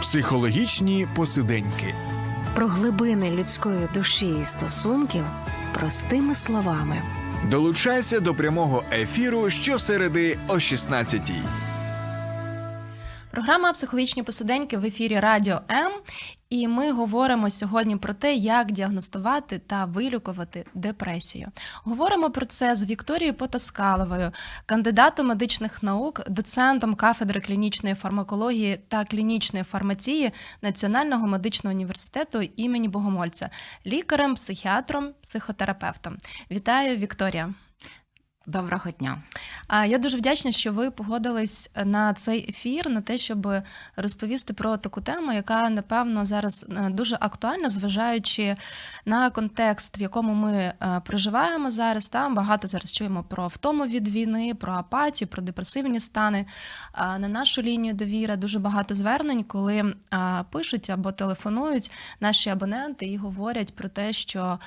Психологічні посиденьки. Про глибини людської душі і стосунків простими словами. Долучайся до прямого ефіру щосереди о 16-й. Програма Психологічні посиденьки в ефірі Радіо М. І ми говоримо сьогодні про те, як діагностувати та вилікувати депресію. Говоримо про це з Вікторією Потаскаловою, кандидатом медичних наук, доцентом кафедри клінічної фармакології та клінічної фармації Національного медичного університету імені Богомольця, лікарем, психіатром, психотерапевтом. Вітаю, Вікторія! Доброго дня. Я дуже вдячна, що ви погодились на цей ефір, на те, щоб розповісти про таку тему, яка напевно зараз е, дуже актуальна, зважаючи на контекст, в якому ми е, проживаємо зараз. Там багато зараз чуємо про втому від війни, про апатію, про депресивні стани. На нашу лінію довіри дуже багато звернень, коли пишуть або телефонують наші абоненти і говорять про те, що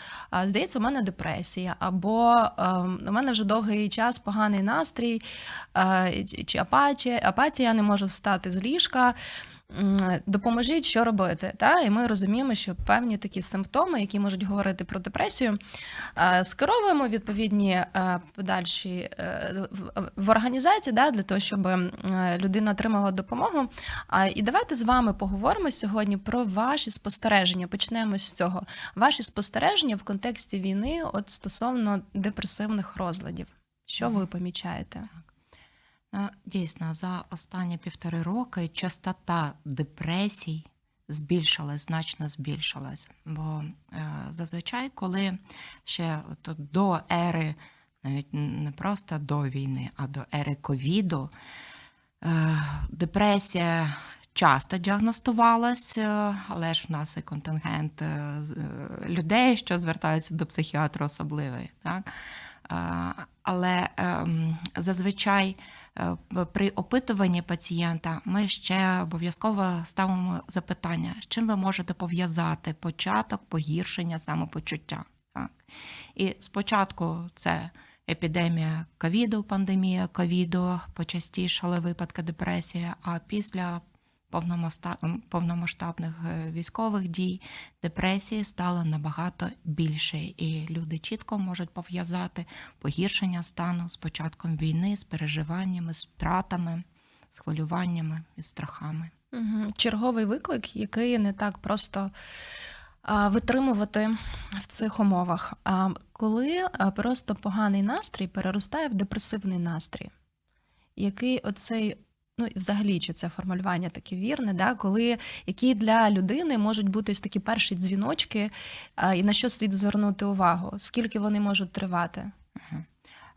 здається, у мене депресія, або ем, у мене вже довгий довгий час поганий настрій чи апатія, апатія, не можу встати з ліжка. Допоможіть, що робити. Та? І ми розуміємо, що певні такі симптоми, які можуть говорити про депресію, скеровуємо відповідні подальші е, в організації да, для того, щоб людина отримала допомогу. І давайте з вами поговоримо сьогодні про ваші спостереження. Почнемо з цього. Ваші спостереження в контексті війни от стосовно депресивних розладів. Що ви помічаєте? Ну, дійсно, за останні півтори роки частота депресій збільшилась, значно збільшилась. Бо е, зазвичай, коли ще от, до ери, навіть не просто до війни, а до ери ковіду, е, депресія. Часто діагностувалась, е, але ж в нас і контингент людей, що звертаються до психіатру, особливий. Так? Але ем, зазвичай е, при опитуванні пацієнта ми ще обов'язково ставимо запитання, з чим ви можете пов'язати початок погіршення самопочуття. Так? І спочатку це епідемія ковіду, пандемія ковіду, почастішали випадки депресії, а після повномасштабних е, військових дій, депресії стало набагато більше, і люди чітко можуть пов'язати погіршення стану з початком війни, з переживаннями, з втратами, з хвилюваннями і страхами. Черговий виклик, який не так просто. Витримувати в цих умовах. Коли просто поганий настрій переростає в депресивний настрій, який оцей Ну і взагалі, чи це формулювання таке вірне, да, коли які для людини можуть бути ось такі перші дзвіночки, а, і на що слід звернути увагу? Скільки вони можуть тривати?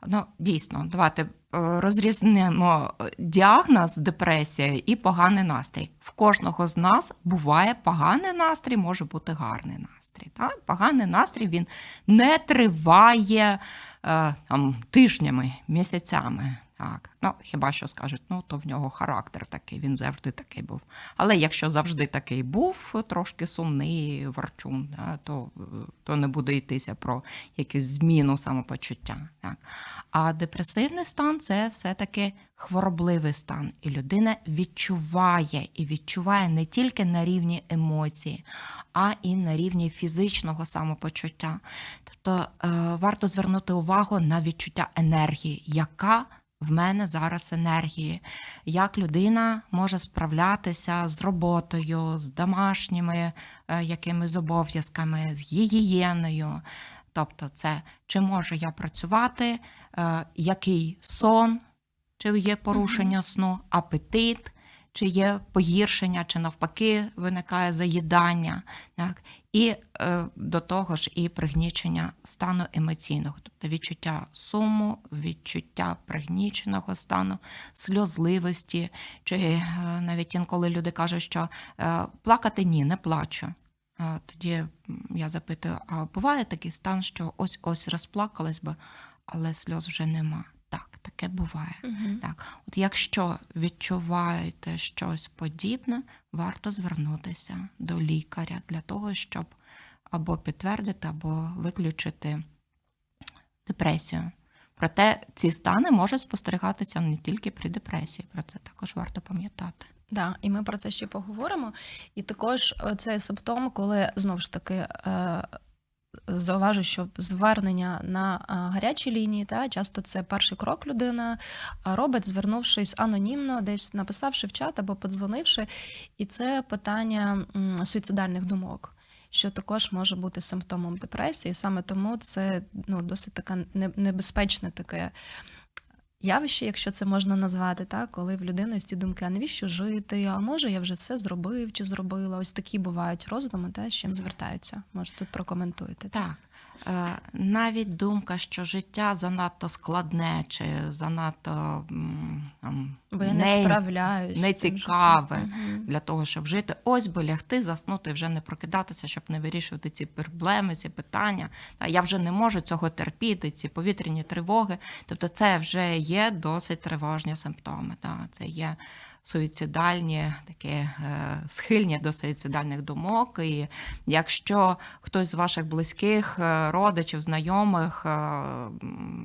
Ну, дійсно, давайте е, розрізнимо е, діагноз депресія і поганий настрій. В кожного з нас буває поганий настрій, може бути гарний настрій. Так? Поганий настрій він не триває е, там, тижнями, місяцями. Так, ну хіба що скажуть, ну то в нього характер такий, він завжди такий був. Але якщо завжди такий був, трошки сумний ворчун, то то не буде йтися про якусь зміну самопочуття. Так. А депресивний стан це все-таки хворобливий стан. І людина відчуває і відчуває не тільки на рівні емоції, а і на рівні фізичного самопочуття. Тобто е, варто звернути увагу на відчуття енергії, яка в мене зараз енергії, як людина може справлятися з роботою, з домашніми е, якимись обов'язками, з гігієною. Тобто, це чи можу я працювати, е, який сон, чи є порушення сну, апетит, чи є погіршення, чи навпаки виникає заїдання. Так? І е, до того ж, і пригнічення стану емоційного, тобто відчуття суму, відчуття пригніченого стану, сльозливості, чи е, навіть інколи люди кажуть, що е, плакати ні, не плачу. Тоді я запитую: а буває такий стан, що ось ось розплакалась би, але сльоз вже нема. Так, таке буває. Угу. Так, от якщо відчуваєте щось подібне, варто звернутися до лікаря для того, щоб або підтвердити, або виключити депресію. Проте ці стани можуть спостерігатися не тільки при депресії, про це також варто пам'ятати. Да, і ми про це ще поговоримо. І також е, цей симптом, коли знову ж таки. Зауважу, що звернення на гарячій лінії, та часто це перший крок людина робить, звернувшись анонімно, десь написавши в чат або подзвонивши, і це питання суїцидальних думок, що також може бути симптомом депресії. Саме тому це ну, досить таке небезпечне таке явище, якщо це можна назвати, так, коли в людини ці думки, а навіщо жити? А може я вже все зробив чи зробила? Ось такі бувають роздуми, та, з чим звертаються. Може, тут прокоментуєте. Так. Е, навіть думка, що життя занадто складне, чи занадто там, Бо я не, не справляюсь. Не цікаве угу. для того, щоб жити. Ось би лягти, заснути, вже не прокидатися, щоб не вирішувати ці проблеми, ці питання. Я вже не можу цього терпіти, ці повітряні тривоги. Тобто, це вже є досить тривожні симптоми. Це є суїцидальні, такі е, схильні до суїцидальних думок. І якщо хтось з ваших близьких, е, родичів, знайомих, е,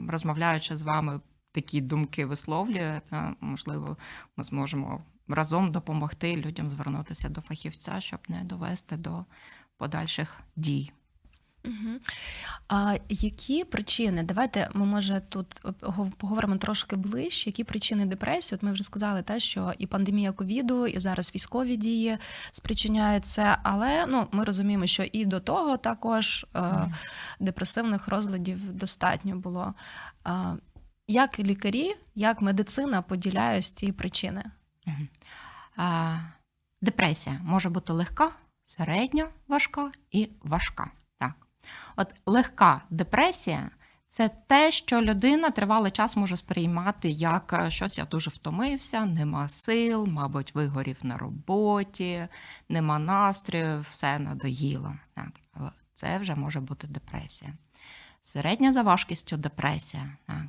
розмовляючи з вами, такі думки висловлює, можливо, ми зможемо разом допомогти людям звернутися до фахівця, щоб не довести до подальших дій. Угу. А які причини? Давайте ми може тут поговоримо трошки ближче. Які причини депресії? От ми вже сказали, те, що і пандемія ковіду, і зараз військові дії спричиняють це, але ну ми розуміємо, що і до того також е, депресивних розладів достатньо було. Е, як лікарі, як медицина поділяють ці причини? Угу. А, Депресія може бути легка, середньо важка і важка. От легка депресія це те, що людина тривалий час може сприймати як е, щось я дуже втомився, нема сил, мабуть, вигорів на роботі, нема настрою, все надоїло. Так, Це вже може бути депресія. Середня за важкістю депресія. Так,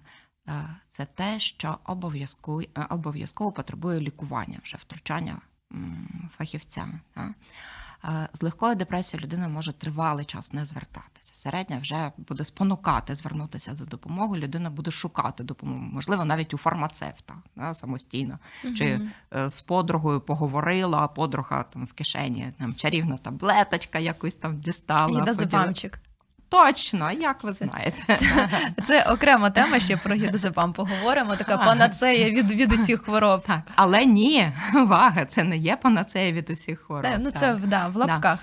е, це те, що обов'язково обов'язково потребує лікування, вже втручання фахівця. Так. З легкою депресією людина може тривалий час не звертатися. Середня вже буде спонукати звернутися за допомогою. Людина буде шукати допомогу, можливо, навіть у фармацевта да, самостійно. Угу. Чи е, з подругою поговорила, а подруга там в кишені там чарівна таблеточка якусь там дістала. Гідозепамчик. Точно, як ви знаєте, це, це окрема тема. Ще про гідозепам поговоримо. Така панацея від від усіх хвороб. Так, але ні, увага, це не є панацея від усіх хвороб. Так, ну так. це да, в лапках.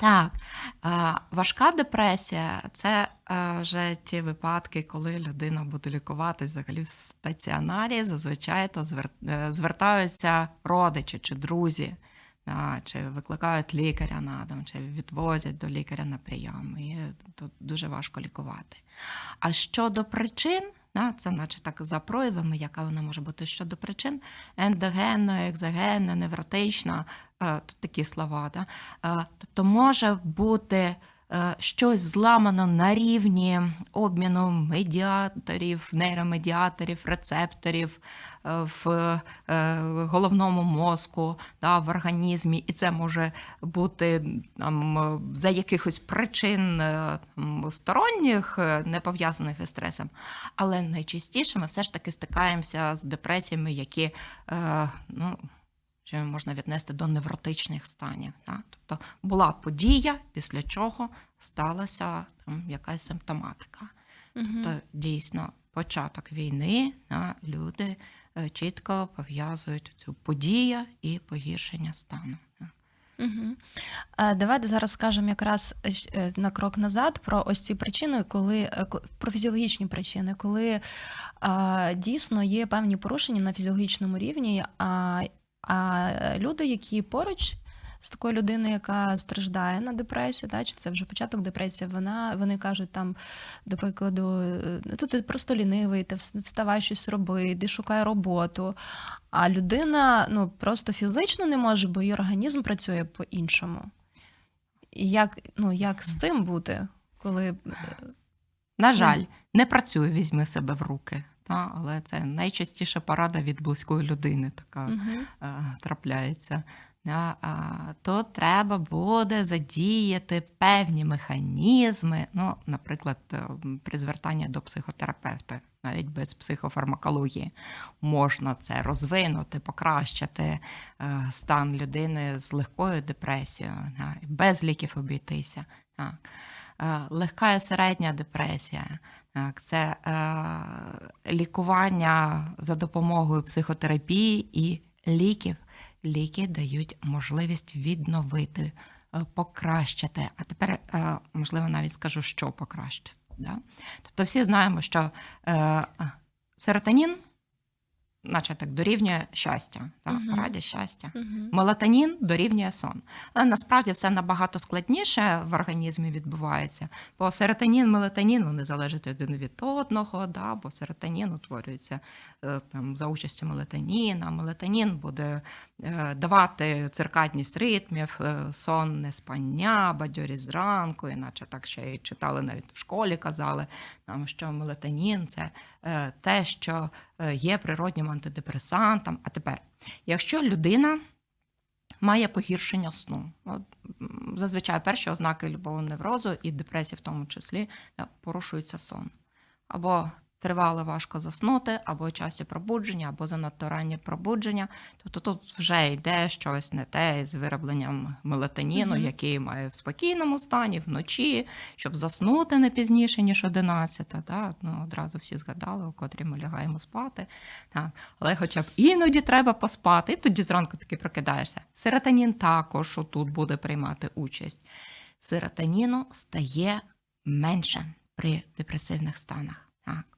Так. Важка депресія це вже ті випадки, коли людина буде лікуватись взагалі в стаціонарі. Зазвичай то е, звертаються родичі чи друзі чи викликають лікаря на дом, чи відвозять до лікаря на прийом. І тут дуже важко лікувати. А щодо причин, це наче так за проявами, яка вона може бути щодо причин, ендогенна, екзогенна, невротична, е, тут такі слова. Да? Е, тобто може бути. Е, щось зламано на рівні обміну медіаторів, нейромедіаторів, рецепторів е, в е, головному мозку, да, в організмі, і це може бути там, за якихось причин там, сторонніх, не пов'язаних із стресом. Але найчастіше ми все ж таки стикаємося з депресіями, які ну, що можна віднести до невротичних станів. Так? Тобто була подія, після чого сталася там якась симптоматика. Угу. Тобто, дійсно, початок війни да, люди е, чітко пов'язують цю подію і погіршення стану. Угу. Давайте зараз скажемо якраз е, на крок назад про ось ці причини, коли е, про фізіологічні причини, коли а, дійсно є певні порушення на фізіологічному рівні, а а люди, які поруч з такою людиною, яка страждає на депресію, та, чи це вже початок депресії, вона вони кажуть там, до прикладу, «Ну, то ти просто лінивий, ти вставай щось роби, ти шукай роботу. А людина ну, просто фізично не може, бо її організм працює по-іншому. І як, ну, як з цим бути, коли. На жаль, не працює, візьми себе в руки. Та, Але це найчастіша порада від близької людини така uh-huh. трапляється. то треба буде задіяти певні механізми, ну, наприклад, е, при звертанні до психотерапевта, навіть без психофармакології, можна це розвинути, покращити е, стан людини з легкою депресією, без ліків обійтися. Легка і середня депресія. Так, Це лікування за допомогою психотерапії і ліків ліки дають можливість відновити, е, покращити. А тепер, е, можливо, навіть скажу, що покращити. Да? Тобто, всі знаємо, що е, серотонін наче так дорівнює щастя, так, uh-huh. радість щастя. Uh-huh. Мелатонін дорівнює сон. Але насправді все набагато складніше в організмі відбувається. Бо серотонін, мелатонін вони залежать один від одного, да, бо серотонін утворюється е, там за участю мелатоніна. Мелатонін буде е, давати циркадність ритмів, е, сонне спання, бадьорість зранку, іначе так ще й читали навіть в школі, казали, нам, що мелатонін це те, що є природнім антидепресантам. А тепер, якщо людина має погіршення сну, от, зазвичай перші ознаки любовного неврозу і депресії в тому числі порушується сон. Або тривало важко заснути, або часті пробудження, або занадто ранні пробудження. Тобто тут вже йде щось не те з виробленням мелатоніну, mm-hmm. який має в спокійному стані, вночі, щоб заснути не пізніше, ніж 11. Так? Ну, Одразу всі згадали, у котрі ми лягаємо спати. Так? Але хоча б іноді треба поспати, і тоді зранку таки прокидаєшся. Серотонін також тут буде приймати участь. Серотоніну стає менше при депресивних станах. Так.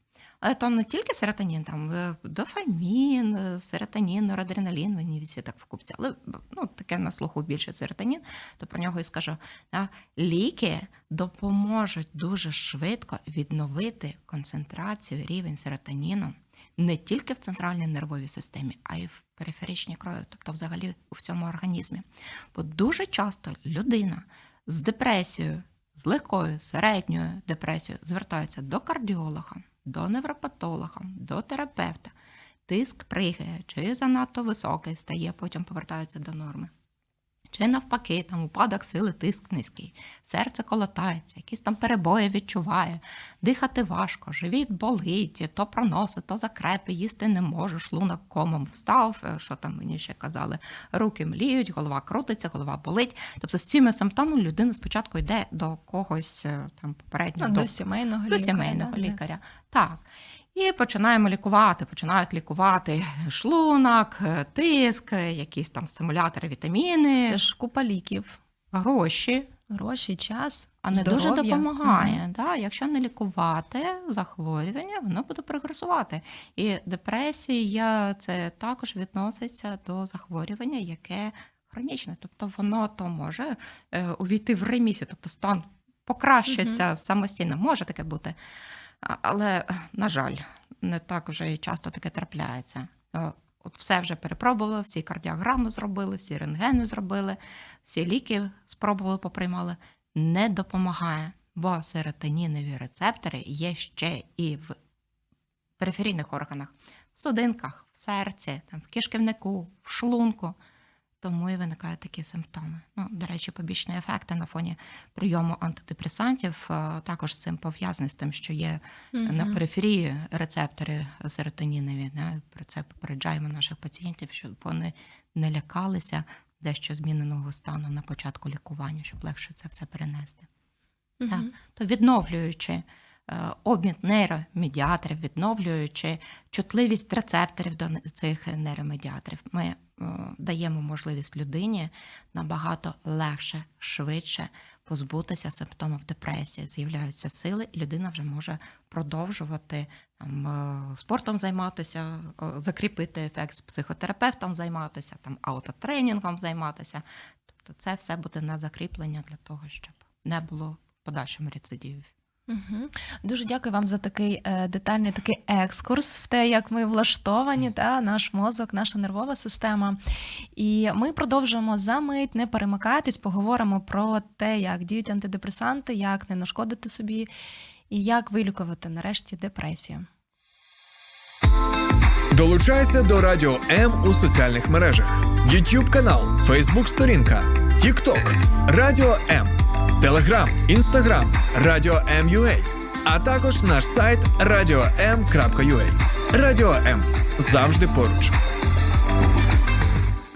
То не тільки серотонін, там е, дофамін, е, серотонін, норадреналін, вони всі так вкупці. Але ну, таке на слуху більше серотонін, то про нього і скажу. Да? Ліки допоможуть дуже швидко відновити концентрацію, рівень серотоніну не тільки в центральній нервовій системі, а й в периферичній крові, тобто взагалі у всьому організмі. Бо дуже часто людина з депресією, з легкою, середньою депресією звертається до кардіолога до невропатолога, до терапевта, тиск пригає, чи занадто високий стає, потім повертається до норми. Чи навпаки, там упадок сили, тиск низький, серце колотається, якісь там перебої відчуває, дихати важко, живіт болить, то проносить, то закрепи, їсти не може, шлунок комом встав, е, що там мені ще казали, руки мліють, голова крутиться, голова болить. Тобто з цими симптомами людина спочатку йде до когось е, там попереднього до, до сімейного до лікаря. Сімейного да? лікаря. Так. І починаємо лікувати, починають лікувати шлунок, тиск, якісь там стимулятори, вітаміни. Це ж купа ліків. Гроші. Гроші, час. А не дуже допомагає. Mm. Да? Якщо не лікувати захворювання, воно буде прогресувати. І депресія це також відноситься до захворювання, яке хронічне. Тобто воно то може е, увійти в ремісію, тобто стан покращиться mm-hmm. самостійно, може таке бути. Але, на жаль, не так вже і часто таке трапляється. Е, от все вже перепробували, всі кардіограми зробили, всі рентгени зробили, всі ліки спробували, поприймали. Не допомагає, бо серотонінові рецептори є ще і в периферійних органах, в судинках, в серці, там, в кишківнику, в шлунку тому і виникають такі симптоми. Ну, До речі, побічні ефекти на фоні прийому антидепресантів е, також з цим пов'язані з тим, що є mm-hmm. на периферії рецептори серотонінові. Не? Про це попереджаємо наших пацієнтів, щоб вони не лякалися дещо зміненого стану на початку лікування, щоб легше це все перенести. Mm-hmm. Так? То відновлюючи. Е, обмін нейромедіаторів, відновлюючи чутливість рецепторів до цих нейромедіаторів, ми даємо можливість людині набагато легше, швидше позбутися симптомів депресії. З'являються сили, і людина вже може продовжувати там, е, спортом займатися, закріпити ефект з психотерапевтом займатися, там аутотренінгом займатися. Тобто, це все буде на закріплення для того, щоб не було подальшому рецидивів. Угу. Дуже дякую вам за такий е, детальний такий екскурс в те, як ми влаштовані, та наш мозок, наша нервова система. І ми продовжуємо за мить, не перемикайтесь, поговоримо про те, як діють антидепресанти, як не нашкодити собі і як вилікувати нарешті депресію. Долучайся до Радіо М у соціальних мережах: YouTube канал, Facebook сторінка, TikTok, Радіо М, Телеграм, Інстаграм, Радіо МЮА, а також наш сайт radio.m.ua. Радіо М завжди поруч.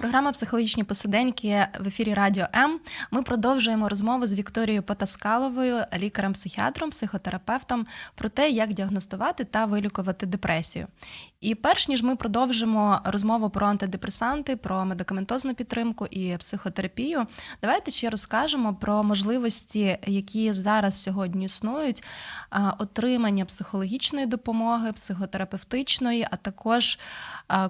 Програма Психологічні посиденьки в ефірі Радіо М. Ми продовжуємо розмову з Вікторією Потаскаловою, лікарем-психіатром, психотерапевтом, про те, як діагностувати та вилікувати депресію. І перш ніж ми продовжимо розмову про антидепресанти, про медикаментозну підтримку і психотерапію, давайте ще розкажемо про можливості, які зараз сьогодні існують, отримання психологічної допомоги, психотерапевтичної, а також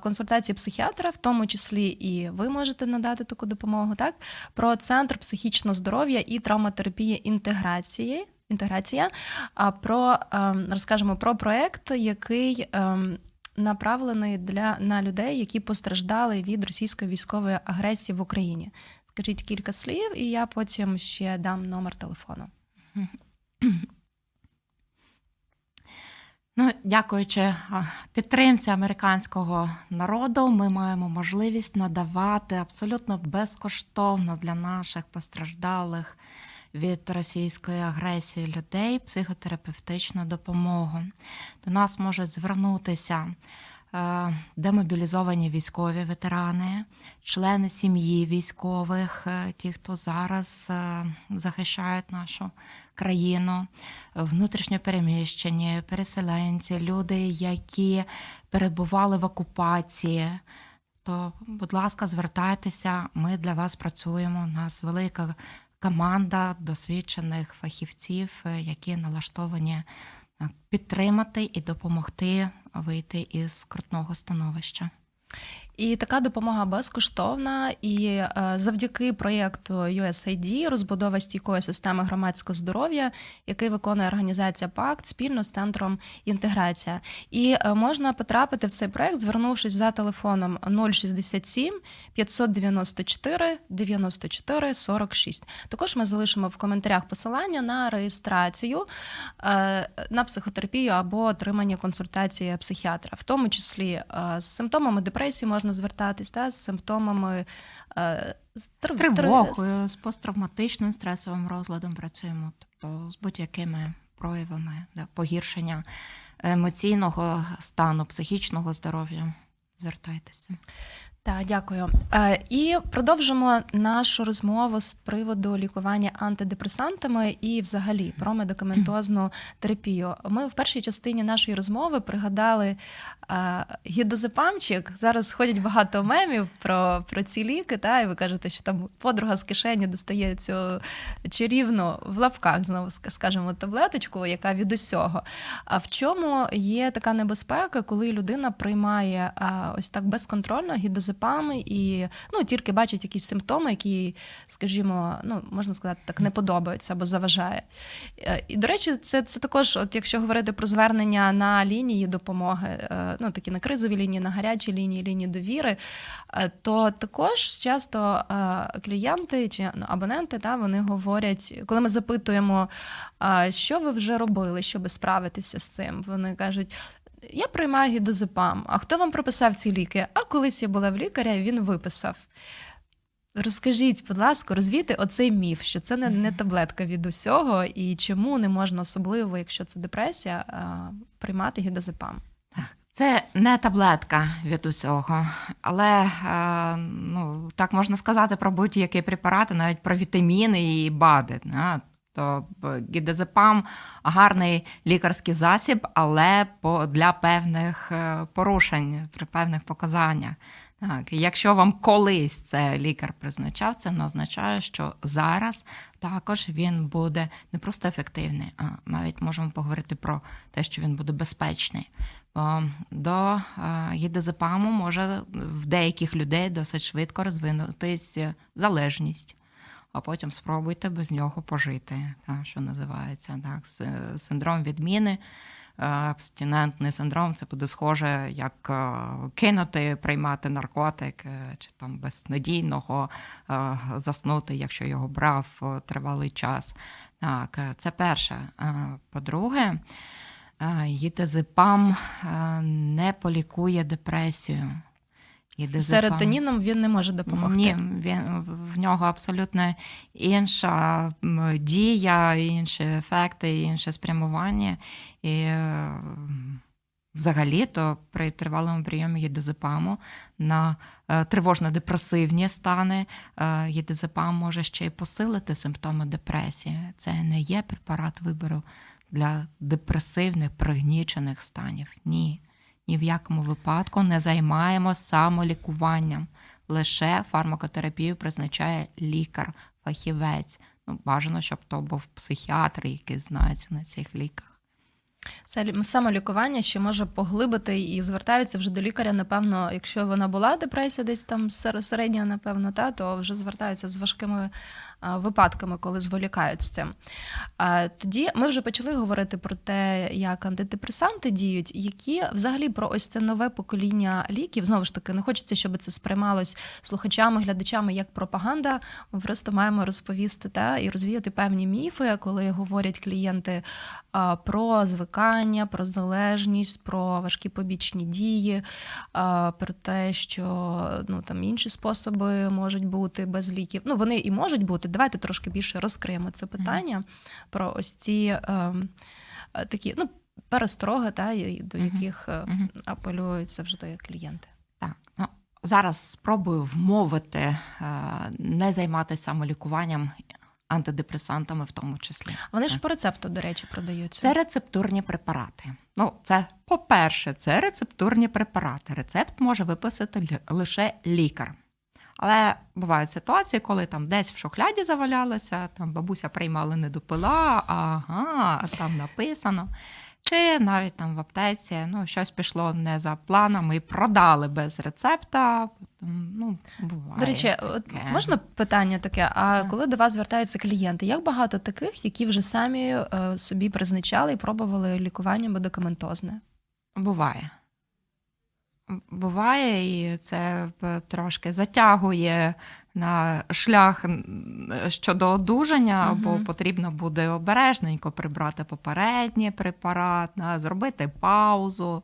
консультації психіатра, в тому числі і ви можете надати таку допомогу. Так про центр психічного здоров'я і травматерапії інтеграції. Інтеграція, а про ем, розкажемо про проект, який ем, направлений для на людей, які постраждали від російської військової агресії в Україні. Скажіть кілька слів, і я потім ще дам номер телефону. Ну, дякуючи підтримці американського народу, ми маємо можливість надавати абсолютно безкоштовно для наших постраждалих від російської агресії людей психотерапевтичну допомогу. До нас можуть звернутися е, демобілізовані військові ветерани, члени сім'ї військових, е, ті, хто зараз е, захищають нашу країну, внутрішньопереміщені, переселенці, люди, які перебували в окупації. То, будь ласка, звертайтеся, ми для вас працюємо. У нас велика команда досвідчених фахівців, е, які налаштовані е, підтримати і допомогти вийти із скрутного становища. І така допомога безкоштовна, і е, завдяки проєкту USAID розбудова стійкої системи громадського здоров'я, який виконує організація ПАКТ спільно з центром інтеграція. І е, можна потрапити в цей проєкт, звернувшись за телефоном 067 594 94 46. Також ми залишимо в коментарях посилання на реєстрацію е, на психотерапію або отримання консультації психіатра, в тому числі з симптомами депресії можна можна звертатись та, з симптомами е, з тривогою, з посттравматичним стресовим розладом працюємо, тобто з будь-якими проявами да, погіршення емоційного стану, психічного здоров'я. Звертайтеся. Так, дякую. Е, і продовжимо нашу розмову з приводу лікування антидепресантами і, взагалі, про медикаментозну терапію. Ми в першій частині нашої розмови пригадали е, гідозепамчик. Зараз ходять багато мемів про про ці ліки. Та, і ви кажете, що там подруга з кишені достає цю чарівну в лапках, знову скажемо, таблеточку, яка від усього. А в чому є така небезпека, коли людина приймає ось так безконтрольно гідозепам? Діазепами і ну, тільки бачать якісь симптоми, які, скажімо, ну, можна сказати, так не подобаються або заважає. Е, і, до речі, це це також, от якщо говорити про звернення на лінії допомоги, е, ну такі на кризові лінії, на гарячі лінії, лінії довіри, е, то також часто клієнти чи ну, абоненти та, вони говорять, коли ми запитуємо, що ви вже робили, щоб справитися з цим, вони кажуть. Я приймаю гідозепам. А хто вам прописав ці ліки? А колись я була в лікаря, він виписав. Розкажіть, будь ласка, розвійте оцей міф, що це не не таблетка від усього, і чому не можна, особливо, якщо це депресія, приймати гідозепам? Це не таблетка від усього, але ну, так можна сказати про будь-які препарати, навіть про вітаміни і БАДи. То гідезепам гарний лікарський засіб, але для певних е, порушень, при певних показаннях. Так, Якщо вам колись це лікар призначав, це не означає, що зараз також він буде не просто ефективний, а навіть можемо поговорити про те, що він буде безпечний. До е, гідезепаму може в деяких людей досить швидко розвинутись залежність а потім спробуйте без нього пожити, так, що називається так, синдром відміни. Е, абстинентний синдром це буде схоже, як е, кинути, приймати наркотик е, чи там безнадійного заснути, якщо його брав тривалий час. Так, Це перше. По-друге, Єдезепам не полікує депресію. Серотоніном він не може допомогти. Ні, він, в нього абсолютно інша дія, інші ефекти, інше спрямування. І е, взагалі-то при тривалому прийомі єдезепаму на е, тривожно-депресивні стани е, єдезепам може ще й посилити симптоми депресії. Це не є препарат вибору для депресивних, пригнічених станів. Ні ні в якому випадку не займаємо самолікуванням. Лише фармакотерапію призначає лікар, фахівець. Ну, Бажано, щоб то був психіатр, який знається на цих ліках. Самолікування ще може поглибити і звертаються вже до лікаря. Напевно, якщо вона була депресія, десь там середня, напевно, та то вже звертаються з важкими випадками, коли зволікають з цим. Тоді ми вже почали говорити про те, як антидепресанти діють, які взагалі про ось це нове покоління ліків. Знову ж таки, не хочеться, щоб це сприймалось слухачами, глядачами як пропаганда. Ми просто маємо розповісти та і розвіяти певні міфи, коли говорять клієнти про звикання, про залежність, про важкі побічні дії, про те, що ну там інші способи можуть бути без ліків. Ну вони і можуть бути давайте трошки більше розкриємо це питання mm-hmm. про ось ці е, такі ну, перестороги, та, до яких mm-hmm. апелюють завжди клієнти. Так, ну зараз спробую вмовити е, не займатися самолікуванням. Антидепресантами, в тому числі, вони ж по рецепту, до речі, продаються. Це рецептурні препарати. Ну, це по-перше, це рецептурні препарати. Рецепт може виписати лише лікар. Але бувають ситуації, коли там десь в шухляді завалялося, там бабуся приймала не допила, ага, там написано. Чи навіть там в аптеці ну, щось пішло не за планами і продали без рецепта. Ну, буває До речі, от можна питання таке? А коли до вас звертаються клієнти, як багато таких, які вже самі е, собі призначали і пробували лікування медикаментозне? Буває буває, і це трошки затягує на шлях щодо одужання, угу. бо потрібно буде обережненько прибрати попередній препарат, зробити паузу.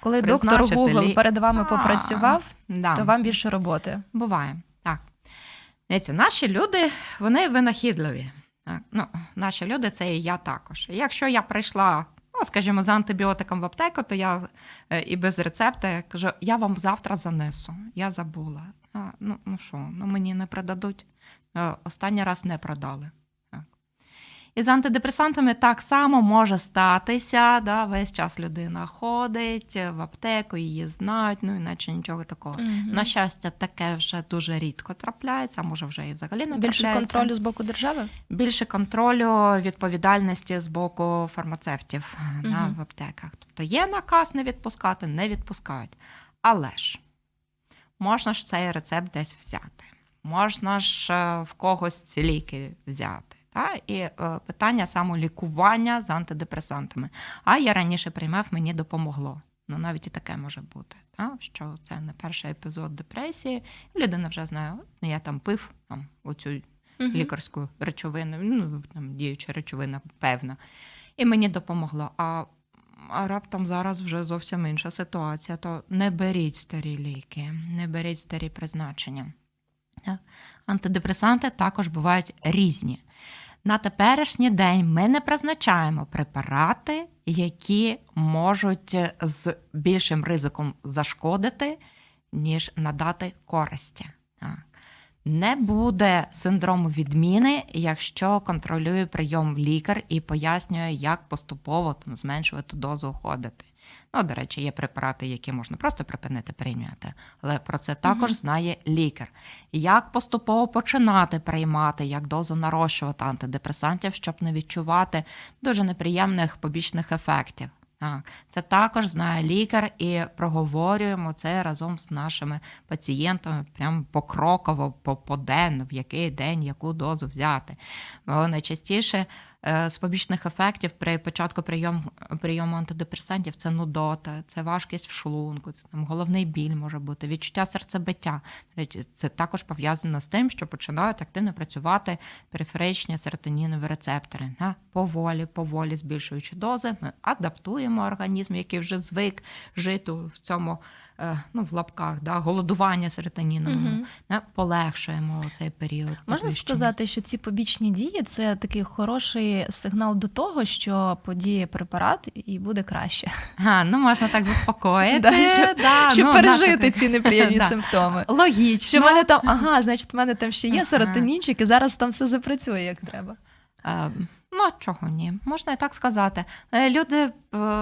Коли доктор Google лі... перед вами попрацював, да. то вам більше роботи. Буває, так. Дивіться, Наші люди, вони винахідливі. Ну, Наші люди це і я також. Якщо я прийшла ну, скажімо, за антибіотиком в аптеку, то я е, і без рецепта я кажу, я вам завтра занесу. Я забула. А, Ну ну що, ну мені не продадуть. Е, останній раз не продали. І з антидепресантами так само може статися. Да, Весь час людина ходить в аптеку, її знають, ну іначе нічого такого. Угу. На щастя, таке вже дуже рідко трапляється, а може вже і взагалі не Більше трапляється. контролю з боку держави? Більше контролю відповідальності з боку фармацевтів угу. да, в аптеках. Тобто є наказ не відпускати, не відпускають. Але ж можна ж цей рецепт десь взяти, можна ж е, в когось ці ліки взяти. Та? І е, питання самолікування з антидепресантами. А я раніше приймав, мені допомогло. Ну, навіть і таке може бути, та? що це не перший епізод депресії. Людина вже знає, ну, я там пив там, оцю uh лікарську речовину, ну, там діюча речовина, певна. І мені допомогло. А а раптом зараз вже зовсім інша ситуація. То не беріть старі ліки, не беріть старі призначення. Антидепресанти також бувають різні. На теперішній день ми не призначаємо препарати, які можуть з більшим ризиком зашкодити, ніж надати користі. Не буде синдрому відміни, якщо контролює прийом лікар і пояснює, як поступово там зменшувати дозу уходити. Ну, до речі, є препарати, які можна просто припинити прийняти, але про це також знає лікар. Як поступово починати приймати, як дозу нарощувати антидепресантів, щоб не відчувати дуже неприємних побічних ефектів. Так, це також знає лікар, і проговорюємо це разом з нашими пацієнтами, прямо покроково, поденно, в який день яку дозу взяти. Бо найчастіше З побічних ефектів при початку прийому прийому антидепресантів це нудота, це важкість в шлунку, це там головний біль може бути, відчуття серцебиття. Це також пов'язано з тим, що починають активно працювати периферичні серотонінові рецептори. Поволі, поволі збільшуючи дози, ми адаптуємо організм, який вже звик жити в цьому Е, ну, в лапках, да, голодування серотоніновому, угу. полегшуємо цей період. Можна сказати, що ці побічні дії це такий хороший сигнал до того, що подіє препарат і буде краще. А, Ну можна так заспокоїти, щоб ну, пережити ці неприємні симптоми. Логічно. Що в мене там, ага, значить, в мене там ще є серотонінчик, і зараз там все запрацює як треба. Ем, Ну, чого ні, можна і так сказати. Е, люди е,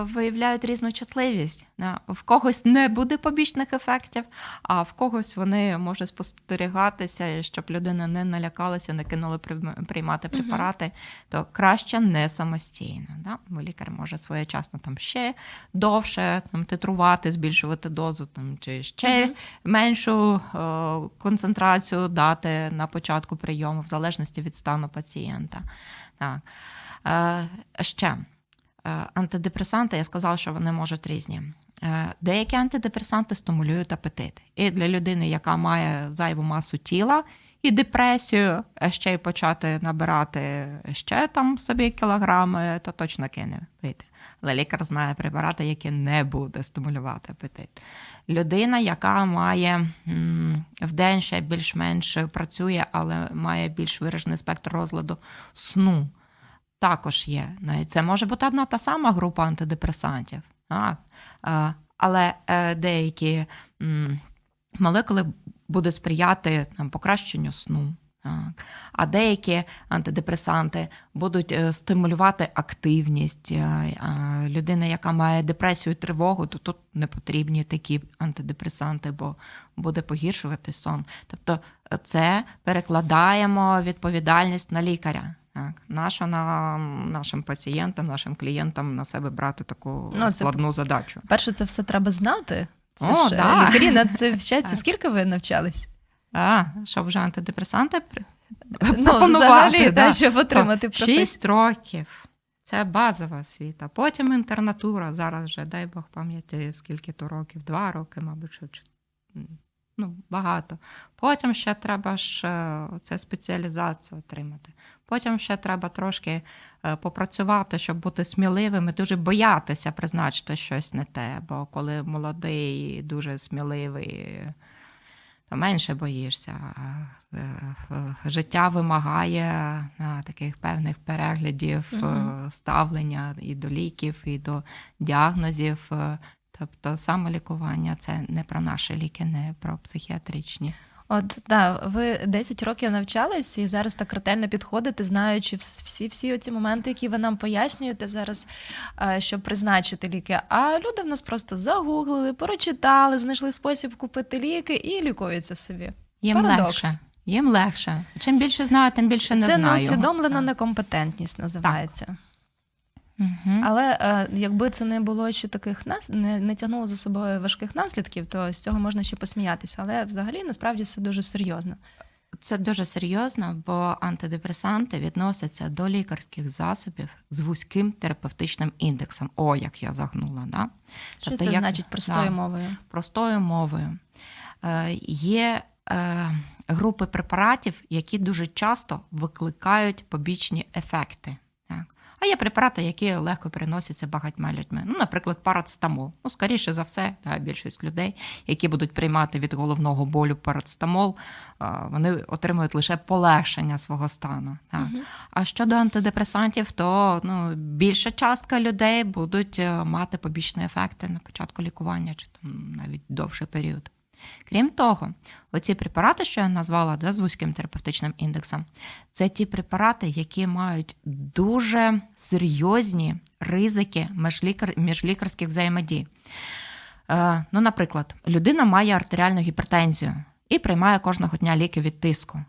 виявляють різну чутливість. В когось не буде побічних ефектів, а в когось вони можуть спостерігатися, щоб людина не налякалася, не кинула приймати препарати, угу. то краще не самостійно. Да? Бо лікар може своєчасно там ще довше там, титрувати, збільшувати дозу, там, чи ще угу. меншу е, концентрацію дати на початку прийому, в залежності від стану пацієнта. Так. Е, ще е, антидепресанти, я сказала, що вони можуть різні. Е, деякі антидепресанти стимулюють апетит. І для людини, яка має зайву масу тіла і депресію, ще й почати набирати ще там собі кілограми, то точно кине пити. Але лікар знає препарати, які не буде стимулювати апетит. Людина, яка має в день ще більш-менш працює, але має більш виражений спектр розладу сну. Також є. Це може бути одна та сама група антидепресантів. Але е, деякі молекули будуть сприяти покращенню сну. Так. А деякі антидепресанти будуть е, стимулювати активність. Е, людина, яка має депресію і тривогу, то тут не потрібні такі антидепресанти, бо буде погіршувати сон. Тобто е, це перекладаємо відповідальність на лікаря. Так, наша на нашим пацієнтам, нашим клієнтам на себе брати таку ну, складну задачу. Перше, це все треба знати. Це О, ж да. лікарі на це вчаться. Скільки ви навчались? А, щоб вже антидепресанти Ну, взагалі, да. щоб отримати професію. Шість років. Це базова освіта. Потім інтернатура. Зараз вже, дай Бог пам'яті, скільки то років, два роки, мабуть, що ну, багато. Потім ще треба ж е, це спеціалізацію отримати. Потім ще треба трошки е, попрацювати, щоб бути сміливим і дуже боятися призначити щось не те. Бо коли молодий, дуже сміливий менше боїшся. Е, життя вимагає таких певних переглядів, угу. ставлення і до ліків, і до діагнозів. Е, тобто самолікування це не про наші ліки, не про психіатричні. От да, ви 10 років навчались і зараз так ретельно підходите, знаючи всі всі оці моменти, які ви нам пояснюєте зараз, е, щоб призначити ліки. А люди в нас просто загуглили, прочитали, знайшли спосіб купити ліки і лікуються собі. Їм Парадокс. легше. Їм легше. Чим більше знаю, тим більше не Це знаю. Це неусвідомлена некомпетентність називається. Так. Угу. Але е, якби це не було ще таких нас, не, не тягнуло за собою важких наслідків, то з цього можна ще посміятися. Але взагалі насправді це дуже серйозно. Це дуже серйозно, бо антидепресанти відносяться до лікарських засобів з вузьким терапевтичним індексом. О, як я загнула. Да? Що тобто, це як, значить простою да, мовою? Простою мовою. Е, Є е, групи препаратів, які дуже часто викликають побічні ефекти. А є препарати, які легко переносяться багатьма людьми. Ну, наприклад, парацетамол. Ну, скоріше за все, да, більшість людей, які будуть приймати від головного болю парацетамол, вони отримують лише полегшення свого стану. Так. Угу. А щодо антидепресантів, то ну, більша частка людей будуть е, мати побічні ефекти на початку лікування чи там навіть довший період. Крім того, оці препарати, що я назвала да, з вузьким терапевтичним індексом, це ті препарати, які мають дуже серйозні ризики міжлікарських взаємодій. Е, ну, Наприклад, людина має артеріальну гіпертензію і приймає кожного дня ліки від тиску.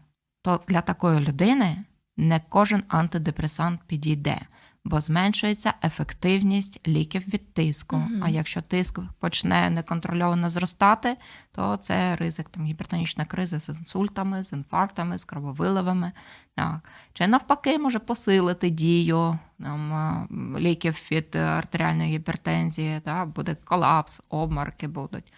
То для такої людини не кожен антидепресант підійде, бо зменшується ефективність ліків від тиску. Mm-hmm. А якщо тиск почне неконтрольовано зростати, то це ризик там гіпертонічна криза з інсультами, з інфарктами, з крововиливами. Так. Чи навпаки може посилити дію там, ліків від артеріальної гіпертензії, так, буде колапс, обмарки будуть.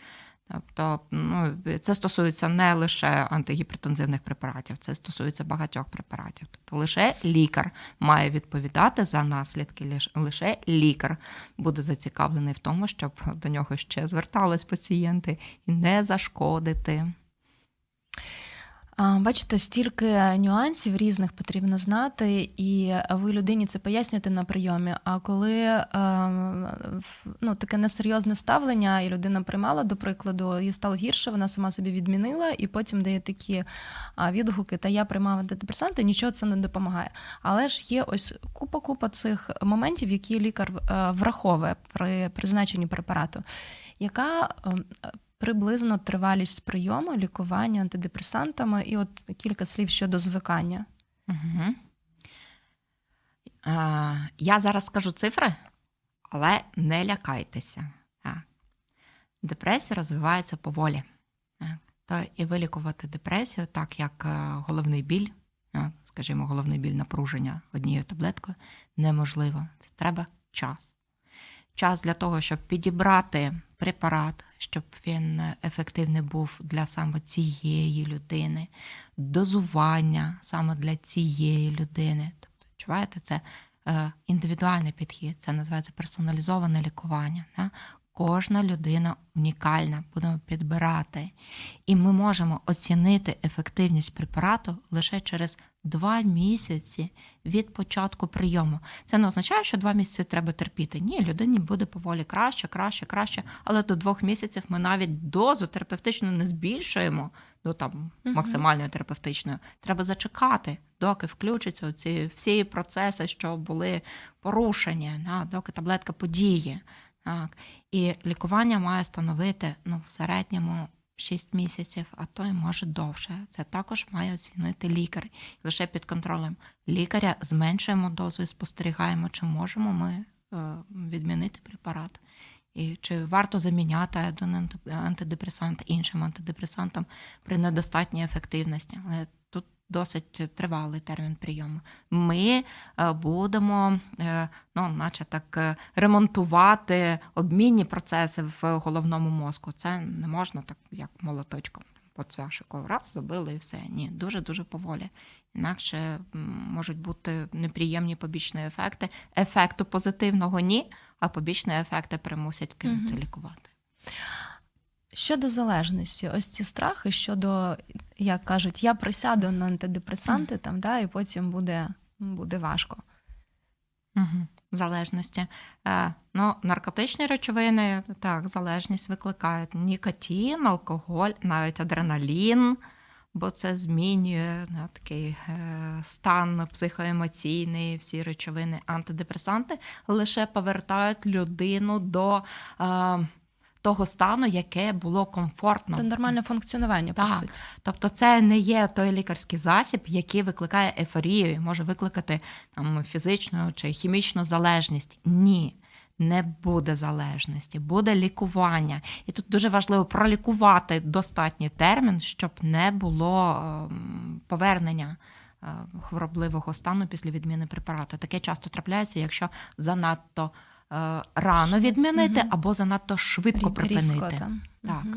Тобто ну, це стосується не лише антигіпертензивних препаратів, це стосується багатьох препаратів. Тобто лише лікар має відповідати за наслідки, лише лікар буде зацікавлений в тому, щоб до нього ще звертались пацієнти і не зашкодити. Бачите, стільки нюансів різних потрібно знати, і ви людині це пояснюєте на прийомі. А коли ем, ну, таке несерйозне ставлення, і людина приймала, до прикладу, їй стало гірше, вона сама собі відмінила, і потім дає такі відгуки, та я приймав антидепресанти, нічого це не допомагає. Але ж є ось купа-купа цих моментів, які лікар е, враховує при призначенні препарату, яка ем, приблизно тривалість прийому, лікування антидепресантами, і от кілька слів щодо звикання. Угу. А, я зараз скажу цифри, але не лякайтеся. Так. Депресія розвивається поволі. Так. То і вилікувати депресію, так як е, головний біль, скажімо, головний біль напруження однією таблеткою, неможливо. Це треба час час для того, щоб підібрати препарат, щоб він ефективний був для саме цієї людини, дозування саме для цієї людини. Тобто, чуваєте, це е, індивідуальний підхід, це називається персоналізоване лікування. Кожна людина унікальна, будемо підбирати. І ми можемо оцінити ефективність препарату лише через два місяці від початку прийому. Це не означає, що два місяці треба терпіти. Ні, людині буде поволі краще, краще, краще. Але до двох місяців ми навіть дозу терапевтичну не збільшуємо до там максимальної терапевтичної. Треба зачекати, доки включаться ці всі процеси, що були порушені, доки таблетка подіє. Так. І лікування має становити ну, в середньому 6 місяців, а то й може довше. Це також має оцінити лікар. Лише під контролем лікаря зменшуємо дозу і спостерігаємо, чи можемо ми е, відмінити препарат. І чи варто заміняти один антидепресант іншим антидепресантом при недостатній ефективності? Тут досить тривалий термін прийому. Ми е, будемо, е, ну, наче так, е, ремонтувати обмінні процеси в головному мозку. Це не можна так, як молоточком по цвяшику. Раз забили і все. Ні, дуже дуже поволі. Інакше можуть бути неприємні побічні ефекти. Ефекту позитивного ні, а побічні ефекти примусять кинути угу. лікувати. Щодо залежності, ось ці страхи щодо, як кажуть, я присяду на антидепресанти, mm. там, да, і потім буде буде важко. Угу. Залежності. Е, ну, Наркотичні речовини, так, залежність викликають нікотин, алкоголь, навіть адреналін, бо це змінює не, такий е, стан психоемоційний, всі речовини, антидепресанти лише повертають людину до. Е, того стану, яке було комфортно. Це нормальне функціонування, так. по суті. Тобто, це не є той лікарський засіб, який викликає ефорію, і може викликати там фізичну чи хімічну залежність. Ні. Не буде залежності, буде лікування. І тут дуже важливо пролікувати достатній термін, щоб не було ем, повернення е, хворобливого стану після відміни препарату. Таке часто трапляється, якщо занадто рано відмінити або занадто швидко припинити. Різко, так. Угу.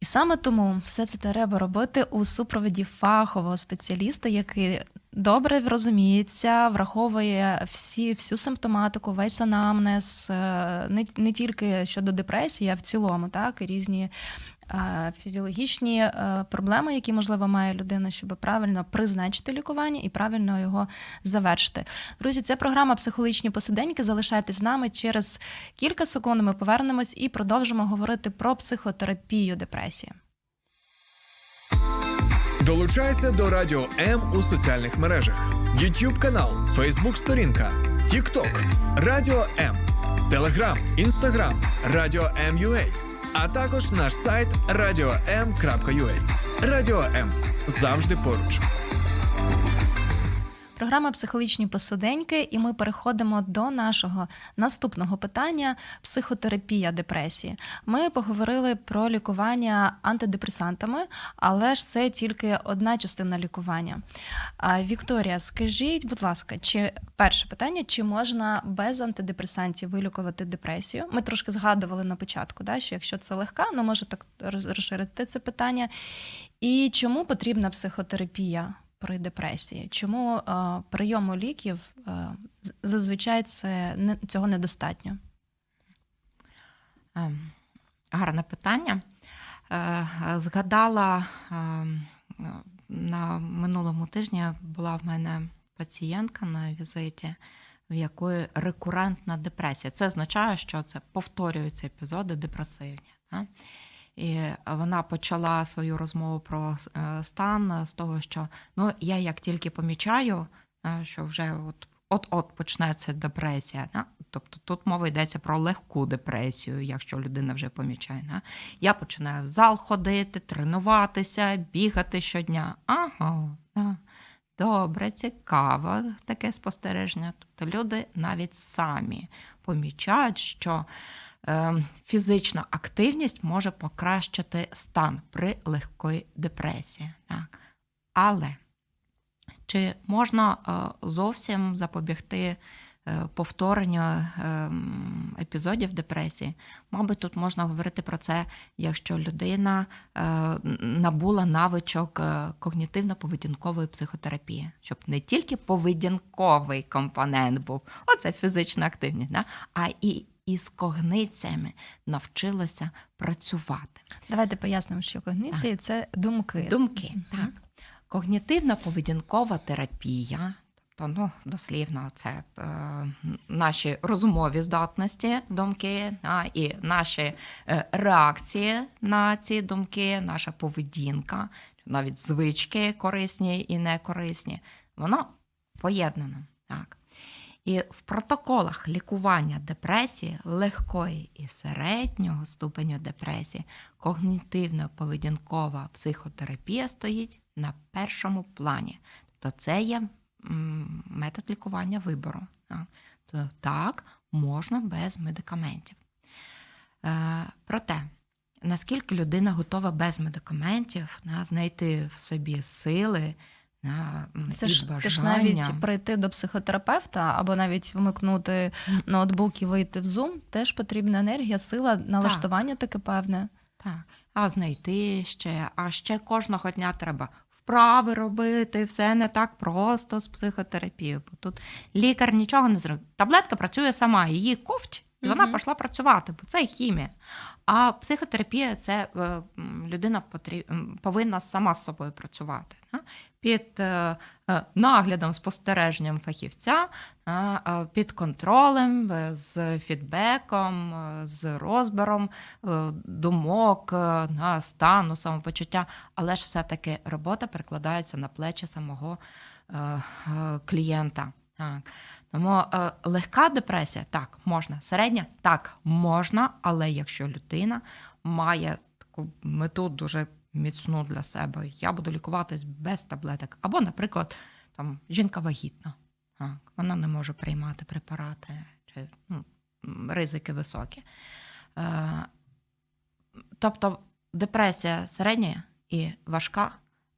І саме тому все це треба робити у супроводі фахового спеціаліста, який добре розуміється, враховує всі, всю симптоматику, весь анамнез, е, не не тільки щодо депресії, а в цілому, так, і різні Е, фізіологічні е, проблеми, які можливо має людина, щоб правильно призначити лікування і правильно його завершити. Друзі, це програма Психологічні посиденьки. Залишайтесь з нами через кілька секунд. Ми повернемось і продовжимо говорити про психотерапію депресії. Долучайся до Радіо М у соціальних мережах: YouTube канал, Facebook сторінка, TikTok, Радіо М, Телеграм, Інстаграм, Радіо М.Ю.А а також наш сайт radio.m.ua. Радіо М завжди поруч. Програма психологічні посиденьки, і ми переходимо до нашого наступного питання психотерапія депресії. Ми поговорили про лікування антидепресантами, але ж це тільки одна частина лікування. Вікторія, скажіть, будь ласка, чи перше питання, чи можна без антидепресантів вилікувати депресію? Ми трошки згадували на початку, да, що якщо це легка, ну може так розширити це питання. І чому потрібна психотерапія? При депресії? Чому е, прийому ліків е, зазвичай це цього недостатньо? Ем, гарне питання. Е, згадала на минулому тижні була в мене пацієнтка на візиті, в якої рекурентна депресія. Це означає, що це повторюються епізоди депресивні. І вона почала свою розмову про е, стан з того, що ну я як тільки помічаю, е, що вже от от-от почнеться депресія. Да? Тобто тут мова йдеться про легку депресію, якщо людина вже помічає. Да? Я починаю в зал ходити, тренуватися, бігати щодня. Ага, да. добре, цікаво таке спостереження. Тобто люди навіть самі помічають, що фізична активність може покращити стан при легкої депресії. Так. Але чи можна е, зовсім запобігти е, повторенню епізодів депресії? Мабуть, тут можна говорити про це, якщо людина е, набула навичок когнітивно-поведінкової психотерапії, щоб не тільки поведінковий компонент був, оце фізична активність, а і із когниціями навчилося працювати. Давайте пояснимо, що когніції це думки. Думки, mm-hmm. так. Когнітивна поведінкова терапія. Тобто, ну, дослівно, це е, наші розумові здатності, думки, а, і наші е, реакції на ці думки, наша поведінка, навіть звички корисні і некорисні, воно поєднано. Так. І в протоколах лікування депресії, легкої і середнього ступеню депресії, когнітивно-поведінкова психотерапія стоїть на першому плані. Тобто це є метод лікування вибору. То так, можна без медикаментів. Е, проте, наскільки людина готова без медикаментів знайти в собі сили. Це ж це ж навіть прийти до психотерапевта або навіть вмикнути ноутбук і вийти в Zoom, теж потрібна енергія, сила, налаштування так. таке певне. Так, а знайти ще, а ще кожного дня треба вправи робити, все не так просто з психотерапією. Бо тут лікар нічого не зробить. Таблетка працює сама, її ковть, і вона пішла працювати, бо це хімія. А психотерапія це е, людина повинна сама з собою працювати під е, е, наглядом, спостереженням фахівця, під контролем, з фідбеком, з розбором думок, стану, самопочуття, але ж все-таки робота перекладається на плечі самого клієнта. Так. Тому е, легка депресія так можна, середня так можна, але якщо людина має таку мету дуже міцну для себе, я буду лікуватись без таблеток. Або, наприклад, там жінка вагітна, так, вона не може приймати препарати, чи ну, ризики високі. Е, Тобто депресія середня і важка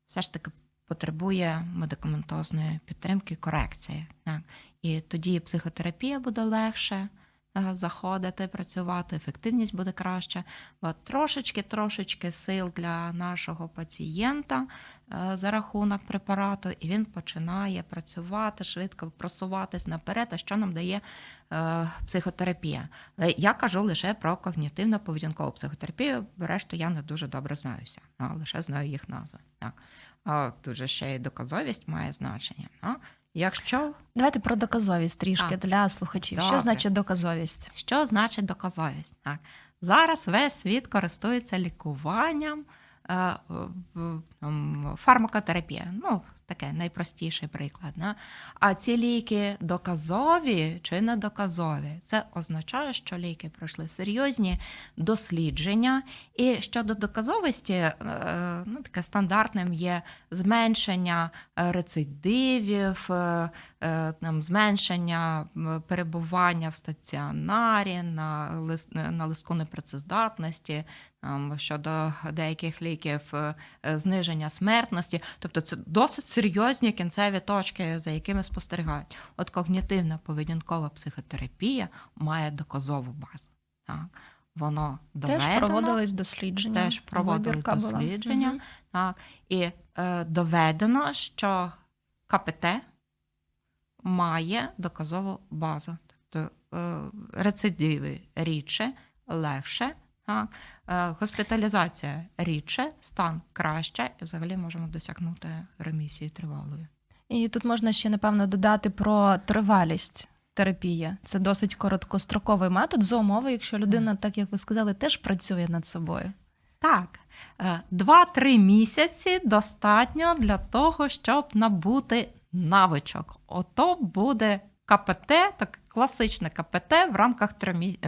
все ж таки потребує медикаментозної підтримки, корекції. Так. І тоді психотерапія буде легше е, заходити, працювати, ефективність буде краще. Бо трошечки-трошечки сил для нашого пацієнта е, за рахунок препарату, і він починає працювати, швидко просуватись наперед, а що нам дає е, психотерапія. Я кажу лише про когнітивно-поведінкову психотерапію, решту я не дуже добре знаюся, лише знаю їх назви. Так. А тут же ще й доказовість має значення. А? Якщо давайте про доказовість трішки а, для слухачів. Добре. Що значить доказовість? Що значить доказовість? Так. Зараз весь світ користується лікуванням фармакотерапія. Ну, Таке найпростіший приклад. Да? А ці ліки доказові чи недоказові, це означає, що ліки пройшли серйозні дослідження. І щодо доказовості, е, ну, таке стандартним є зменшення е, рецидивів, е, там, зменшення перебування в стаціонарі на листку непрацездатності, щодо деяких ліків зниження смертності. Тобто це досить серйозні кінцеві точки, за якими спостерігають. От когнітивна поведінкова психотерапія має доказову базу. Так? Воно доведено, теж проводились дослідження. Теж проводили дослідження. Була. Так. І е, доведено, що КПТ має доказову базу. Тобто е, рецидиви рідше, легше. Так? Е, госпіталізація рідше, стан краще, і взагалі можемо досягнути ремісії тривалої. І тут можна ще напевно додати про тривалість терапії. Це досить короткостроковий метод за умови, якщо людина, так як ви сказали, теж працює над собою. Так, е, два-три місяці достатньо для того, щоб набути навичок. Ото буде КПТ, так класичне КПТ в рамках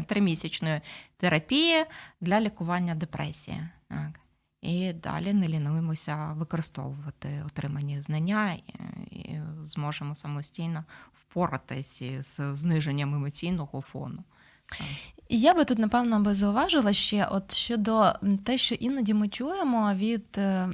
тримісячної терапії для лікування депресії. Так. І далі не лінуємося використовувати отримані знання і зможемо самостійно впоратись з зниженням емоційного фону. Я би тут, напевно, би зауважила ще от щодо те, що іноді ми чуємо від е,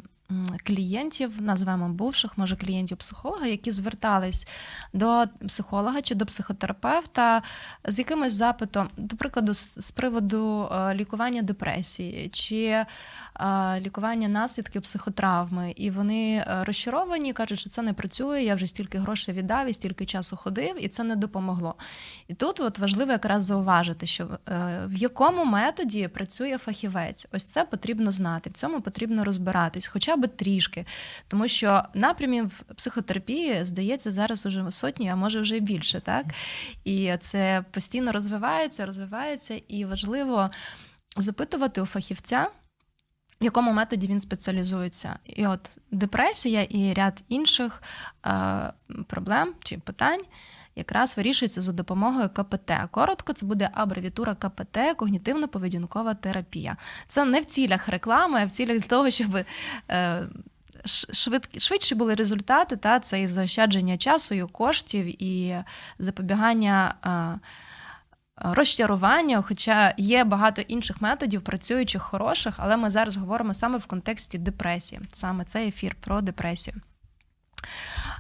клієнтів, називаємо бувших, може клієнтів психолога, які звертались до психолога чи до психотерапевта з якимось запитом, до прикладу, з приводу е, лікування депресії чи е, лікування наслідків психотравми, і вони е, розчаровані, кажуть, що це не працює. Я вже стільки грошей віддав і стільки часу ходив, і це не допомогло. І тут от важливо якраз зауважити, що в якому методі працює фахівець. Ось це потрібно знати, в цьому потрібно розбиратись. Хоча би трішки. Тому що напрямів психотерапії, здається, зараз уже сотні, а може вже і більше. так? І це постійно розвивається, розвивається, і важливо запитувати у фахівця. В якому методі він спеціалізується? І от депресія і ряд інших е, проблем чи питань якраз вирішується за допомогою КПТ. Коротко, це буде абревіатура КПТ, когнітивно-поведінкова терапія. Це не в цілях реклами, а в цілях для того, щоб. Е, швид, швидші були результати, та це і заощадження часу, і коштів, і запобігання е, розчарування. Хоча є багато інших методів, працюючих, хороших, але ми зараз говоримо саме в контексті депресії. Саме цей ефір про депресію.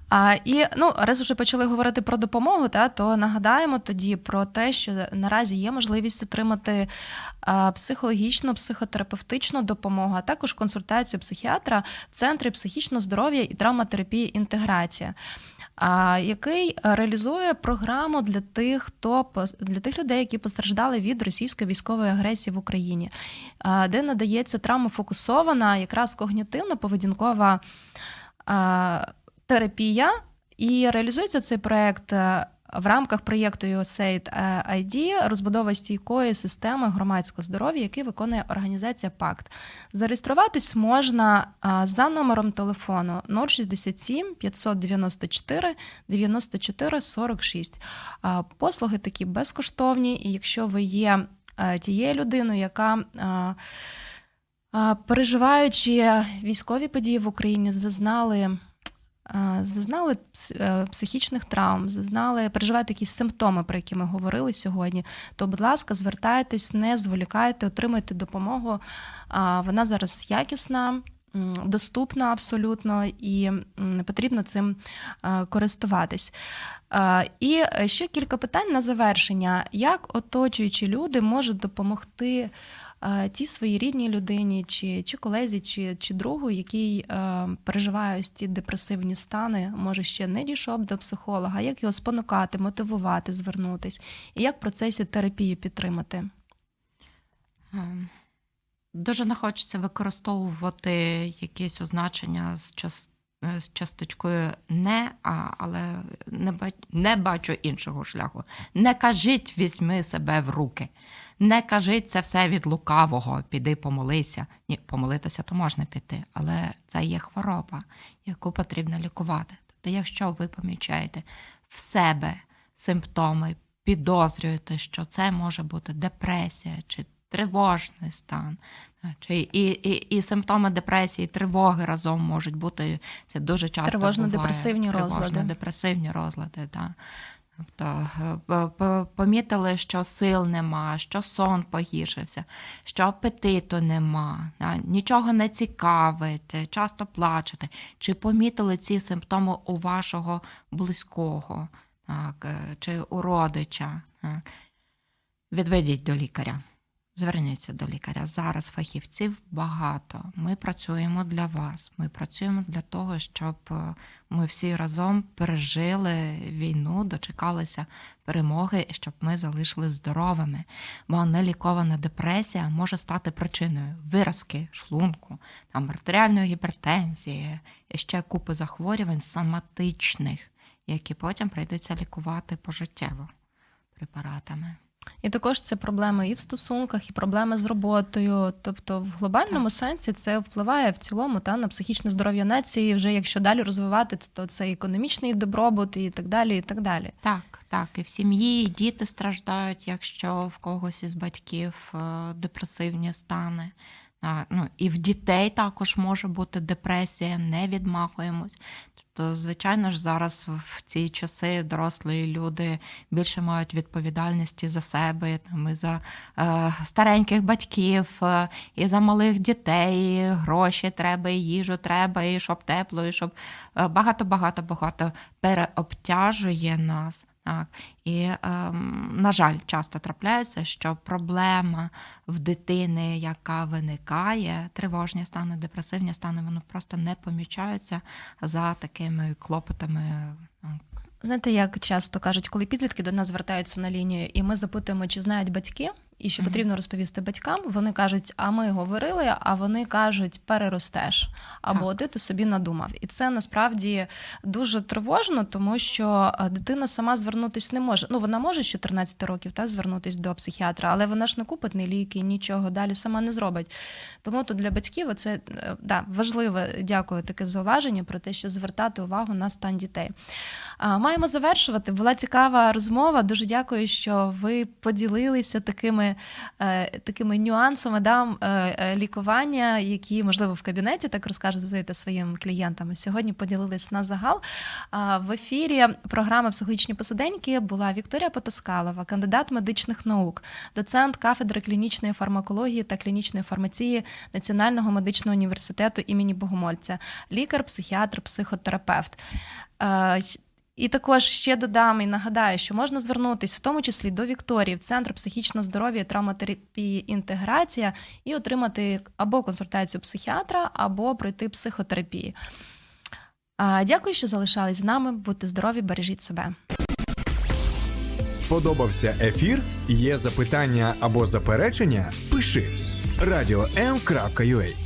А, І ну, раз вже почали говорити про допомогу, та, то нагадаємо тоді про те, що наразі є можливість отримати а, психологічну, психотерапевтичну допомогу, а також консультацію психіатра в центрі психічного здоров'я і травматерапії інтеграція. А, який реалізує програму для тих, хто для тих людей, які постраждали від російської військової агресії в Україні, а, де надається травмофокусована, якраз когнітивно-поведінкова терапія, і реалізується цей проект е, в рамках проєкту USAID ID розбудова стійкої системи громадського здоров'я, який виконує організація ПАКТ. Зареєструватись можна е, за номером телефону 067 594 94 46. Послуги такі безкоштовні, і якщо ви є е, тією людиною, яка переживаючи військові події в Україні, зазнали зазнали е, психічних травм, зазнали, переживаєте якісь симптоми, про які ми говорили сьогодні, то, будь ласка, звертайтесь, не зволікайте, отримайте допомогу. Вона зараз якісна. Доступна абсолютно і потрібно цим користуватись. І ще кілька питань на завершення: як оточуючі люди можуть допомогти тій своїй рідній людині, чи чи колезі, чи чи другу, який е, переживає ось ці депресивні стани, може ще не дійшов до психолога, як його спонукати, мотивувати, звернутись, і як в процесі терапії підтримати? Дуже не хочеться використовувати якісь означення з е, з часточкою не, а, але не, не бачу іншого шляху. Не кажіть, візьми себе в руки. Не кажіть це все від лукавого, піди помолися. Ні, помолитися то можна піти, але це є хвороба, яку потрібно лікувати. Тобто, якщо ви помічаєте в себе симптоми, підозрюєте, що це може бути депресія чи тривожний стан, чи і і, і симптоми депресії, тривоги разом можуть бути це дуже часто тривожно-депресивні розлади. Тривожно-депресивні розлади, так. Тобто е, помітили, що сил нема, що сон погіршився, що апетиту нема, нічого не цікавить, часто плачете. Чи помітили ці симптоми у вашого близького так, е, чи у родича? Так. Відведіть до лікаря. Зверніться до лікаря. Зараз фахівців багато. Ми працюємо для вас. Ми працюємо для того, щоб е, ми всі разом пережили війну, дочекалися перемоги, щоб ми залишились здоровими. Бо нелікована депресія може стати причиною виразки, шлунку, там артеріальної гіпертензії, і ще купи захворювань соматичних, які потім прийдеться лікувати пожиттєво препаратами. І також це проблеми і в стосунках, і проблеми з роботою. Тобто, в глобальному сенсі це впливає в цілому та на психічне здоров'я нації. Вже якщо далі розвивати, то це економічний добробут і так далі. і так далі. Так, так, і в сім'ї і діти страждають, якщо в когось із батьків е, депресивні стани. Ну, І в дітей також може бути депресія, не відмахуємось. То, звичайно ж, зараз в ці часи дорослі люди більше мають відповідальності за себе, там, і за е, стареньких батьків, е, і за малих дітей, і гроші треба, і їжу треба, і щоб тепло, і щоб багато-багато багато переобтяжує нас. Так. І, ем, на жаль, часто трапляється, що проблема в дитини, яка виникає, тривожні стани, депресивні стани, вони просто не помічаються за такими клопотами. Знаєте, як часто кажуть, коли підлітки до нас звертаються на лінію, і ми запитуємо, чи знають батьки, і що потрібно розповісти батькам, вони кажуть, а ми говорили, а вони кажуть, переростеш, або ти ти собі надумав. І це насправді дуже тривожно, тому що е, дитина сама звернутися не може. Ну вона може з 14 років та звернутися до психіатра, але вона ж не купить ні ліки, нічого далі сама не зробить. Тому тут для батьків це е, да, важливе, дякую, таке зауваження про те, що звертати увагу на стан дітей. Маємо завершувати. Була цікава розмова. Дуже дякую, що ви поділилися такими такими е, такими нюансами да, е, е, лікування, які, можливо, в кабінеті так розказуєте своїм клієнтам. Сьогодні поділились на загал. В ефірі програми Психологічні посиденьки була Вікторія Потаскалова, кандидат медичних наук, доцент кафедри клінічної фармакології та клінічної фармації Національного медичного університету імені Богомольця, лікар, психіатр, психотерапевт. І також ще додам і нагадаю, що можна звернутися в тому числі до Вікторії в центр психічного здоров'я, травматерапії, інтеграція і отримати або консультацію психіатра, або пройти психотерапію. Дякую, що залишались з нами. Будьте здорові, бережіть себе. Сподобався ефір? Є запитання або заперечення? Пиши радіом.ua